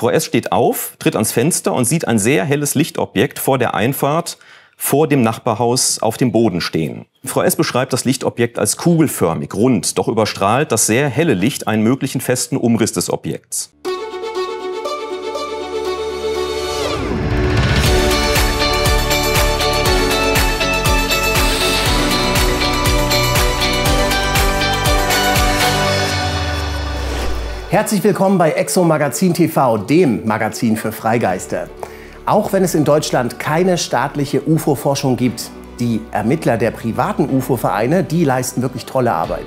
Frau S. steht auf, tritt ans Fenster und sieht ein sehr helles Lichtobjekt vor der Einfahrt vor dem Nachbarhaus auf dem Boden stehen. Frau S. beschreibt das Lichtobjekt als kugelförmig, rund, doch überstrahlt das sehr helle Licht einen möglichen festen Umriss des Objekts. Herzlich willkommen bei Exo Magazin TV, dem Magazin für Freigeister. Auch wenn es in Deutschland keine staatliche UFO-Forschung gibt, die Ermittler der privaten UFO-Vereine, die leisten wirklich tolle Arbeit.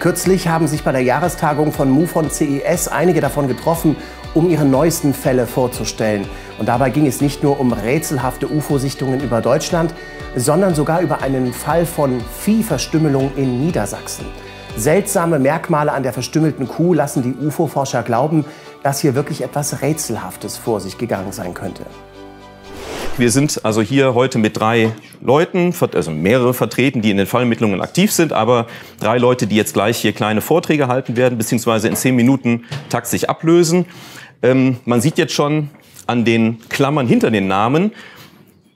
Kürzlich haben sich bei der Jahrestagung von MUFON CES einige davon getroffen, um ihre neuesten Fälle vorzustellen. Und dabei ging es nicht nur um rätselhafte UFO-Sichtungen über Deutschland, sondern sogar über einen Fall von Viehverstümmelung in Niedersachsen. Seltsame Merkmale an der verstümmelten Kuh lassen die UFO-Forscher glauben, dass hier wirklich etwas Rätselhaftes vor sich gegangen sein könnte. Wir sind also hier heute mit drei Leuten, also mehrere vertreten, die in den Fallermittlungen aktiv sind, aber drei Leute, die jetzt gleich hier kleine Vorträge halten werden, beziehungsweise in zehn Minuten Takt ablösen. Ähm, man sieht jetzt schon an den Klammern hinter den Namen,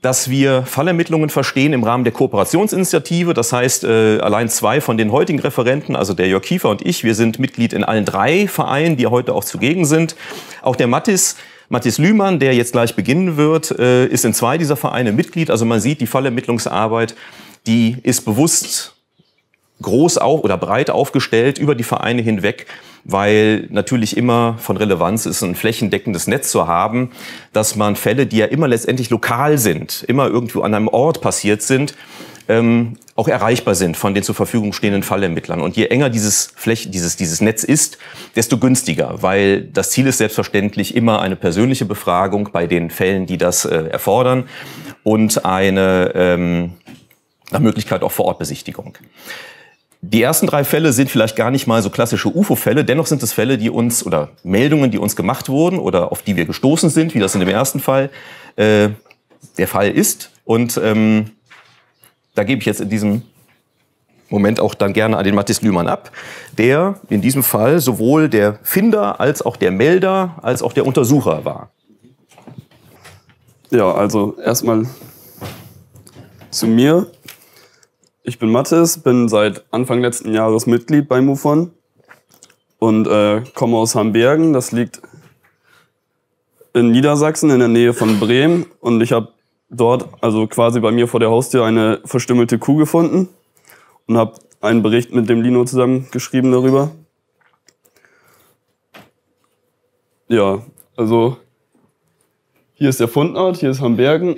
dass wir Fallermittlungen verstehen im Rahmen der Kooperationsinitiative. Das heißt, äh, allein zwei von den heutigen Referenten, also der Jörg Kiefer und ich, wir sind Mitglied in allen drei Vereinen, die heute auch zugegen sind. Auch der Mattis, Matthias Lühmann, der jetzt gleich beginnen wird, äh, ist in zwei dieser Vereine Mitglied. Also man sieht, die Fallermittlungsarbeit, die ist bewusst groß auf oder breit aufgestellt über die Vereine hinweg, weil natürlich immer von Relevanz ist, ein flächendeckendes Netz zu haben, dass man Fälle, die ja immer letztendlich lokal sind, immer irgendwo an einem Ort passiert sind, ähm, auch erreichbar sind von den zur Verfügung stehenden Fallermittlern. Und je enger dieses, Fläche, dieses, dieses Netz ist, desto günstiger, weil das Ziel ist selbstverständlich immer eine persönliche Befragung bei den Fällen, die das äh, erfordern und eine ähm, Möglichkeit auch Vorortbesichtigung. Die ersten drei Fälle sind vielleicht gar nicht mal so klassische UFO-Fälle, dennoch sind es Fälle, die uns oder Meldungen, die uns gemacht wurden oder auf die wir gestoßen sind, wie das in dem ersten Fall äh, der Fall ist. Und ähm, da gebe ich jetzt in diesem Moment auch dann gerne an den Mathis Lühmann ab, der in diesem Fall sowohl der Finder als auch der Melder als auch der Untersucher war. Ja, also erstmal zu mir. Ich bin Mathis, bin seit Anfang letzten Jahres Mitglied bei MUFON und äh, komme aus Hambergen. Das liegt in Niedersachsen in der Nähe von Bremen. Und ich habe dort, also quasi bei mir vor der Haustür, eine verstümmelte Kuh gefunden und habe einen Bericht mit dem Lino zusammen geschrieben darüber. Ja, also hier ist der Fundort, hier ist Hambergen,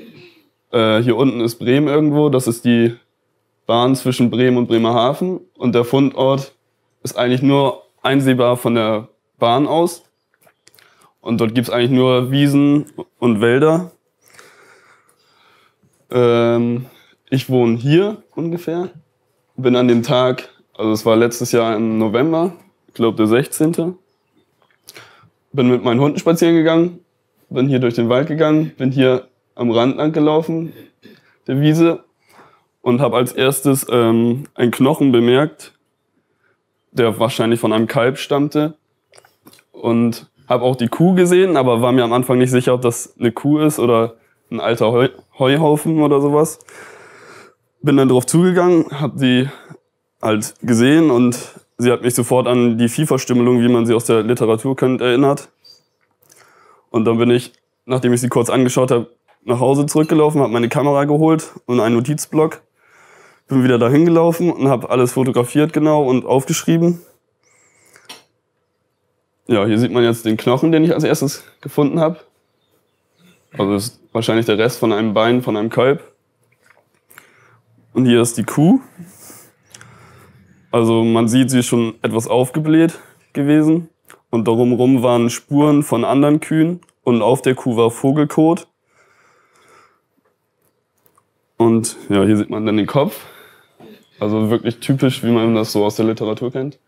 äh, hier unten ist Bremen irgendwo, das ist die Bahn zwischen Bremen und Bremerhaven und der Fundort ist eigentlich nur einsehbar von der Bahn aus. Und dort gibt es eigentlich nur Wiesen und Wälder. Ähm, ich wohne hier ungefähr. Bin an dem Tag, also es war letztes Jahr im November, ich glaube der 16. Bin mit meinen Hunden spazieren gegangen, bin hier durch den Wald gegangen, bin hier am Rand lang gelaufen, der Wiese und habe als erstes ähm, einen Knochen bemerkt, der wahrscheinlich von einem Kalb stammte. Und habe auch die Kuh gesehen, aber war mir am Anfang nicht sicher, ob das eine Kuh ist oder ein alter Heu Heuhaufen oder sowas. Bin dann drauf zugegangen, habe sie halt gesehen und sie hat mich sofort an die Viehverstümmelung, wie man sie aus der Literatur kennt, erinnert. Und dann bin ich, nachdem ich sie kurz angeschaut habe, nach Hause zurückgelaufen, habe meine Kamera geholt und einen Notizblock bin wieder dahin gelaufen und habe alles fotografiert genau und aufgeschrieben. Ja, hier sieht man jetzt den Knochen, den ich als erstes gefunden habe. Also das ist wahrscheinlich der Rest von einem Bein von einem Kalb. Und hier ist die Kuh. Also man sieht, sie ist schon etwas aufgebläht gewesen. Und darum rum waren Spuren von anderen Kühen. Und auf der Kuh war Vogelkot. Und ja, hier sieht man dann den Kopf. Also wirklich typisch, wie man das so aus der Literatur kennt.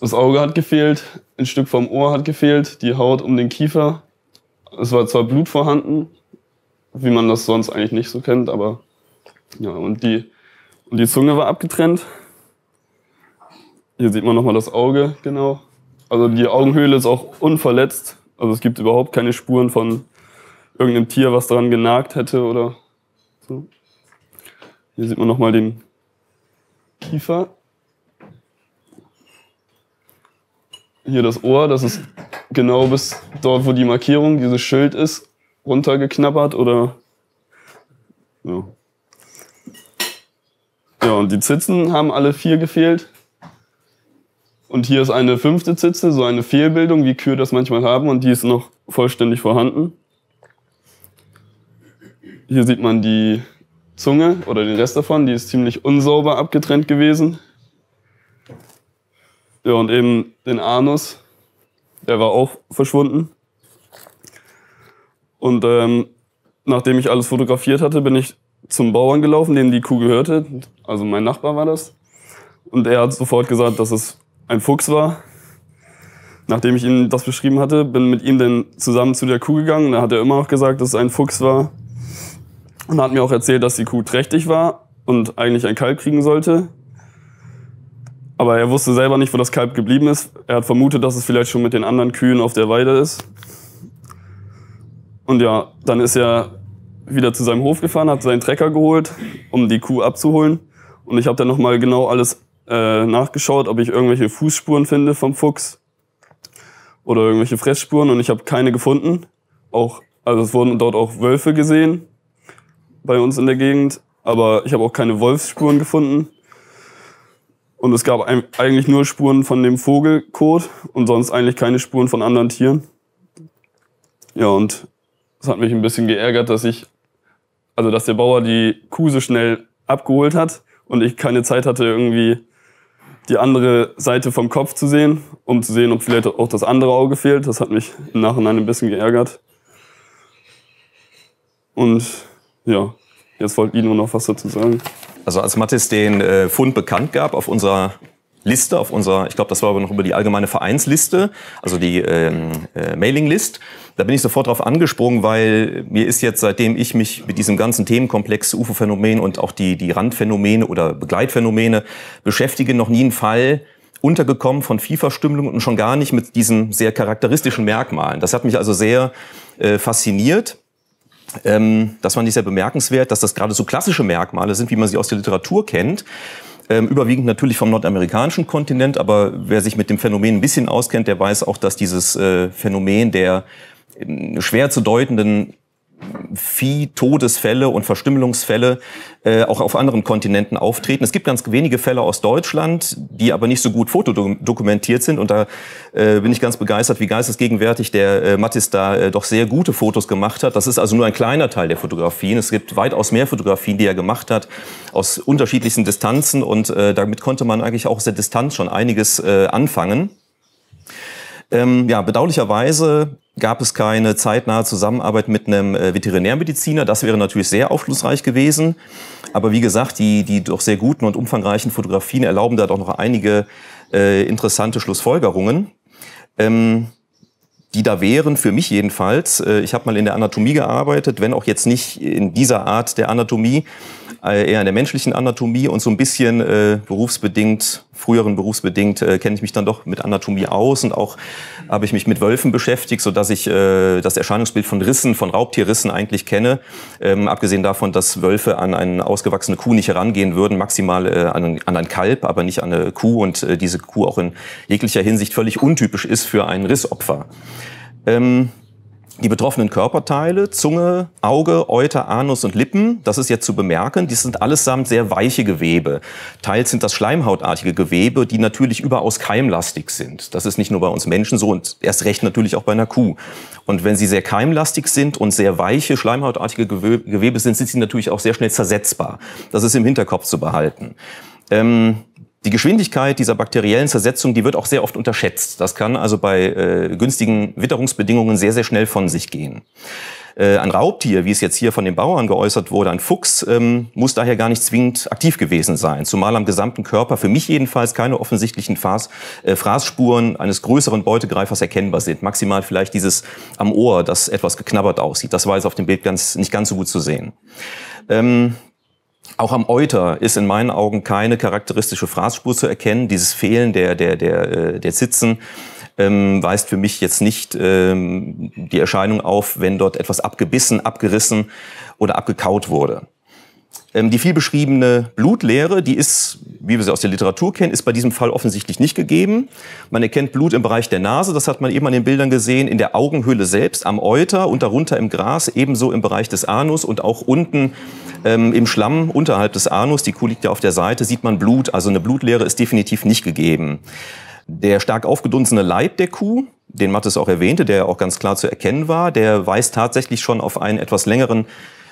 Das Auge hat gefehlt, ein Stück vom Ohr hat gefehlt, die Haut um den Kiefer. Es war zwar Blut vorhanden, wie man das sonst eigentlich nicht so kennt, aber ja, und die, und die Zunge war abgetrennt. Hier sieht man nochmal das Auge, genau. Also die Augenhöhle ist auch unverletzt, Also es gibt überhaupt keine Spuren von irgendeinem Tier, was daran genagt hätte oder so. Hier sieht man nochmal den Kiefer. Hier das Ohr, das ist genau bis dort, wo die Markierung, dieses Schild ist, runtergeknabbert oder ja. Ja, und die Zitzen haben alle vier gefehlt. Und hier ist eine fünfte Zitze, so eine Fehlbildung, wie Kühe das manchmal haben, und die ist noch vollständig vorhanden. Hier sieht man die Zunge oder den Rest davon, die ist ziemlich unsauber abgetrennt gewesen. Ja, und eben den Anus, der war auch verschwunden. Und ähm, nachdem ich alles fotografiert hatte, bin ich zum Bauern gelaufen, dem die Kuh gehörte. Also mein Nachbar war das. Und er hat sofort gesagt, dass es ein Fuchs war. Nachdem ich ihm das beschrieben hatte, bin mit ihm dann zusammen zu der Kuh gegangen. Da hat er immer noch gesagt, dass es ein Fuchs war. Und hat mir auch erzählt, dass die Kuh trächtig war und eigentlich ein Kalb kriegen sollte. Aber er wusste selber nicht, wo das Kalb geblieben ist. Er hat vermutet, dass es vielleicht schon mit den anderen Kühen auf der Weide ist. Und ja, dann ist er wieder zu seinem Hof gefahren, hat seinen Trecker geholt, um die Kuh abzuholen. Und ich habe dann nochmal genau alles äh, nachgeschaut, ob ich irgendwelche Fußspuren finde vom Fuchs oder irgendwelche Fressspuren und ich habe keine gefunden. Auch, also es wurden dort auch Wölfe gesehen bei uns in der Gegend, aber ich habe auch keine Wolfsspuren gefunden. Und es gab eigentlich nur Spuren von dem Vogelkot und sonst eigentlich keine Spuren von anderen Tieren. Ja, und es hat mich ein bisschen geärgert, dass ich, also dass der Bauer die Kuh so schnell abgeholt hat und ich keine Zeit hatte, irgendwie die andere Seite vom Kopf zu sehen, um zu sehen, ob vielleicht auch das andere Auge fehlt. Das hat mich im Nachhinein ein bisschen geärgert. Und ja, jetzt wollte Lino noch was dazu sagen. Also als Mathis den äh, Fund bekannt gab auf unserer Liste, auf unserer, ich glaube, das war aber noch über die allgemeine Vereinsliste, also die ähm, äh, Mailinglist. Da bin ich sofort drauf angesprungen, weil mir ist jetzt, seitdem ich mich mit diesem ganzen Themenkomplex UFO-Phänomen und auch die, die Randphänomene oder Begleitphänomene beschäftige, noch nie ein Fall untergekommen von FIFA-Stimmung und schon gar nicht mit diesen sehr charakteristischen Merkmalen. Das hat mich also sehr äh, fasziniert. Ähm, das fand ich sehr bemerkenswert, dass das gerade so klassische Merkmale sind, wie man sie aus der Literatur kennt. Ähm, überwiegend natürlich vom nordamerikanischen Kontinent, aber wer sich mit dem Phänomen ein bisschen auskennt, der weiß auch, dass dieses äh, Phänomen der äh, schwer zu deutenden Vieh-Todesfälle und Verstümmelungsfälle äh, auch auf anderen Kontinenten auftreten. Es gibt ganz wenige Fälle aus Deutschland, die aber nicht so gut fotodokumentiert sind. Und da äh, bin ich ganz begeistert, wie geistesgegenwärtig der äh, Mattis da äh, doch sehr gute Fotos gemacht hat. Das ist also nur ein kleiner Teil der Fotografien. Es gibt weitaus mehr Fotografien, die er gemacht hat, aus unterschiedlichsten Distanzen. Und äh, damit konnte man eigentlich auch aus der Distanz schon einiges äh, anfangen. Ähm, ja, bedauerlicherweise gab es keine zeitnahe Zusammenarbeit mit einem äh, Veterinärmediziner. Das wäre natürlich sehr aufschlussreich gewesen. Aber wie gesagt, die, die doch sehr guten und umfangreichen Fotografien erlauben da doch noch einige äh, interessante Schlussfolgerungen. Ähm, die da wären, für mich jedenfalls. Äh, ich habe mal in der Anatomie gearbeitet, wenn auch jetzt nicht in dieser Art der Anatomie, äh, eher in der menschlichen Anatomie und so ein bisschen äh, berufsbedingt, früheren berufsbedingt, äh, kenne ich mich dann doch mit Anatomie aus und auch habe ich mich mit Wölfen beschäftigt, so dass ich äh, das Erscheinungsbild von Rissen, von Raubtierrissen eigentlich kenne. Ähm, abgesehen davon, dass Wölfe an eine ausgewachsene Kuh nicht herangehen würden, maximal äh, an, an ein Kalb, aber nicht an eine Kuh und äh, diese Kuh auch in jeglicher Hinsicht völlig untypisch ist für ein Rissopfer. Ähm, die betroffenen Körperteile, Zunge, Auge, Euter, Anus und Lippen, das ist jetzt zu bemerken, die sind allesamt sehr weiche Gewebe. Teils sind das schleimhautartige Gewebe, die natürlich überaus keimlastig sind. Das ist nicht nur bei uns Menschen so und erst recht natürlich auch bei einer Kuh. Und wenn sie sehr keimlastig sind und sehr weiche, schleimhautartige Gewebe sind, sind sie natürlich auch sehr schnell zersetzbar. Das ist im Hinterkopf zu behalten. Ähm, die Geschwindigkeit dieser bakteriellen Zersetzung, die wird auch sehr oft unterschätzt. Das kann also bei äh, günstigen Witterungsbedingungen sehr, sehr schnell von sich gehen. Äh, ein Raubtier, wie es jetzt hier von den Bauern geäußert wurde, ein Fuchs, ähm, muss daher gar nicht zwingend aktiv gewesen sein. Zumal am gesamten Körper für mich jedenfalls keine offensichtlichen Fraß, äh, Fraßspuren eines größeren Beutegreifers erkennbar sind. Maximal vielleicht dieses am Ohr, das etwas geknabbert aussieht. Das war jetzt auf dem Bild ganz, nicht ganz so gut zu sehen. Ähm, auch am Euter ist in meinen Augen keine charakteristische Fraßspur zu erkennen. Dieses Fehlen der, der, der, äh, der Zitzen ähm, weist für mich jetzt nicht ähm, die Erscheinung auf, wenn dort etwas abgebissen, abgerissen oder abgekaut wurde. Ähm, die viel beschriebene Blutlehre, die ist, wie wir sie aus der Literatur kennen, ist bei diesem Fall offensichtlich nicht gegeben. Man erkennt Blut im Bereich der Nase, das hat man eben an den Bildern gesehen, in der Augenhöhle selbst, am Euter und darunter im Gras, ebenso im Bereich des Anus und auch unten ähm, im Schlamm unterhalb des Anus, die Kuh liegt ja auf der Seite, sieht man Blut. Also eine Blutlehre ist definitiv nicht gegeben. Der stark aufgedunsene Leib der Kuh, den Mattes auch erwähnte, der auch ganz klar zu erkennen war, der weist tatsächlich schon auf einen etwas längeren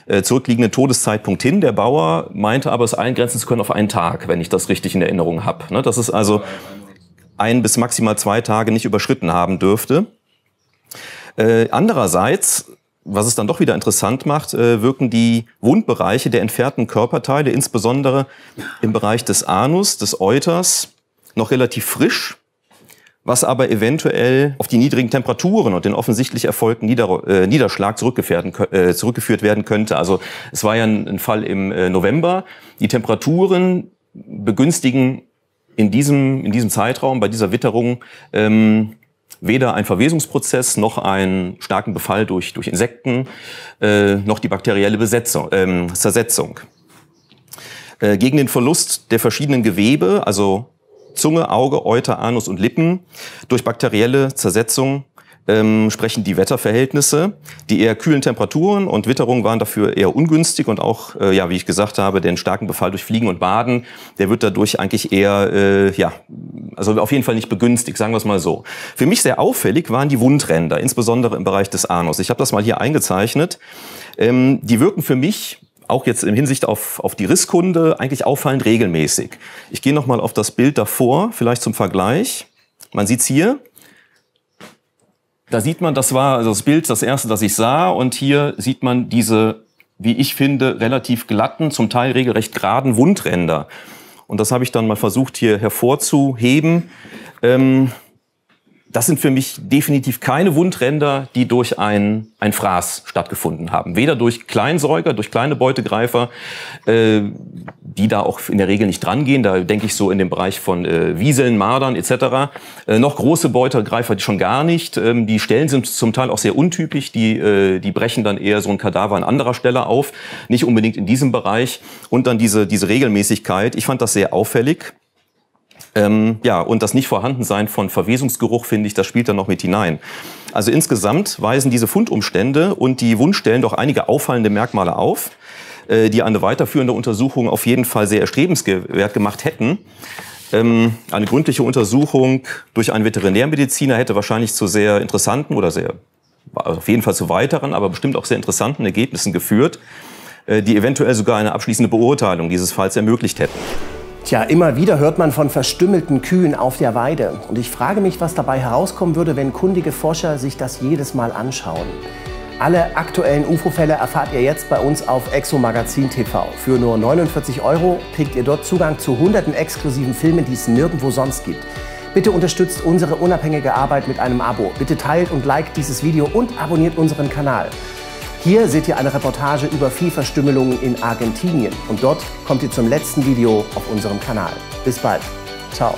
äh, zurückliegenden Todeszeitpunkt hin. Der Bauer meinte aber, es eingrenzen zu können auf einen Tag, wenn ich das richtig in Erinnerung habe. Ne? Dass es also ein bis maximal zwei Tage nicht überschritten haben dürfte. Äh, andererseits was es dann doch wieder interessant macht, äh, wirken die Wundbereiche der entfernten Körperteile, insbesondere im Bereich des Anus, des Euters, noch relativ frisch was aber eventuell auf die niedrigen Temperaturen und den offensichtlich erfolgten Nieder äh, Niederschlag äh, zurückgeführt werden könnte. Also es war ja ein, ein Fall im äh, November. Die Temperaturen begünstigen in diesem, in diesem Zeitraum, bei dieser Witterung, ähm, weder ein Verwesungsprozess noch einen starken Befall durch, durch Insekten, äh, noch die bakterielle Besetzung, ähm, Zersetzung. Äh, gegen den Verlust der verschiedenen Gewebe, also Zunge, Auge, Euter, Anus und Lippen durch bakterielle Zersetzung ähm, sprechen die Wetterverhältnisse. Die eher kühlen Temperaturen und Witterungen waren dafür eher ungünstig und auch, äh, ja, wie ich gesagt habe, den starken Befall durch Fliegen und Baden, der wird dadurch eigentlich eher, äh, ja, also auf jeden Fall nicht begünstigt, sagen wir es mal so. Für mich sehr auffällig waren die Wundränder, insbesondere im Bereich des Anus. Ich habe das mal hier eingezeichnet. Ähm, die wirken für mich auch jetzt in Hinsicht auf, auf die Risskunde eigentlich auffallend regelmäßig. Ich gehe nochmal auf das Bild davor, vielleicht zum Vergleich. Man sieht's hier. Da sieht man, das war also das Bild, das erste, das ich sah. Und hier sieht man diese, wie ich finde, relativ glatten, zum Teil regelrecht geraden Wundränder. Und das habe ich dann mal versucht hier hervorzuheben. Ähm, das sind für mich definitiv keine Wundränder, die durch ein, ein Fraß stattgefunden haben. Weder durch Kleinsäuger, durch kleine Beutegreifer, äh, die da auch in der Regel nicht drangehen. Da denke ich so in dem Bereich von äh, Wieseln, Mardern etc. Äh, noch große Beutegreifer schon gar nicht. Ähm, die Stellen sind zum Teil auch sehr untypisch. Die, äh, die brechen dann eher so ein Kadaver an anderer Stelle auf. Nicht unbedingt in diesem Bereich. Und dann diese, diese Regelmäßigkeit. Ich fand das sehr auffällig. Ähm, ja, und das Nicht-Vorhandensein von Verwesungsgeruch, finde ich, das spielt da noch mit hinein. Also insgesamt weisen diese Fundumstände und die Wundstellen doch einige auffallende Merkmale auf, äh, die eine weiterführende Untersuchung auf jeden Fall sehr erstrebenswert gemacht hätten. Ähm, eine gründliche Untersuchung durch einen Veterinärmediziner hätte wahrscheinlich zu sehr interessanten oder sehr, auf jeden Fall zu weiteren, aber bestimmt auch sehr interessanten Ergebnissen geführt, äh, die eventuell sogar eine abschließende Beurteilung dieses Falls ermöglicht hätten. Tja, immer wieder hört man von verstümmelten Kühen auf der Weide. Und ich frage mich, was dabei herauskommen würde, wenn kundige Forscher sich das jedes Mal anschauen. Alle aktuellen UFO-Fälle erfahrt ihr jetzt bei uns auf Exomagazin TV. Für nur 49 Euro kriegt ihr dort Zugang zu hunderten exklusiven Filmen, die es nirgendwo sonst gibt. Bitte unterstützt unsere unabhängige Arbeit mit einem Abo. Bitte teilt und liked dieses Video und abonniert unseren Kanal. Hier seht ihr eine Reportage über Viehverstümmelungen in Argentinien und dort kommt ihr zum letzten Video auf unserem Kanal. Bis bald. Ciao.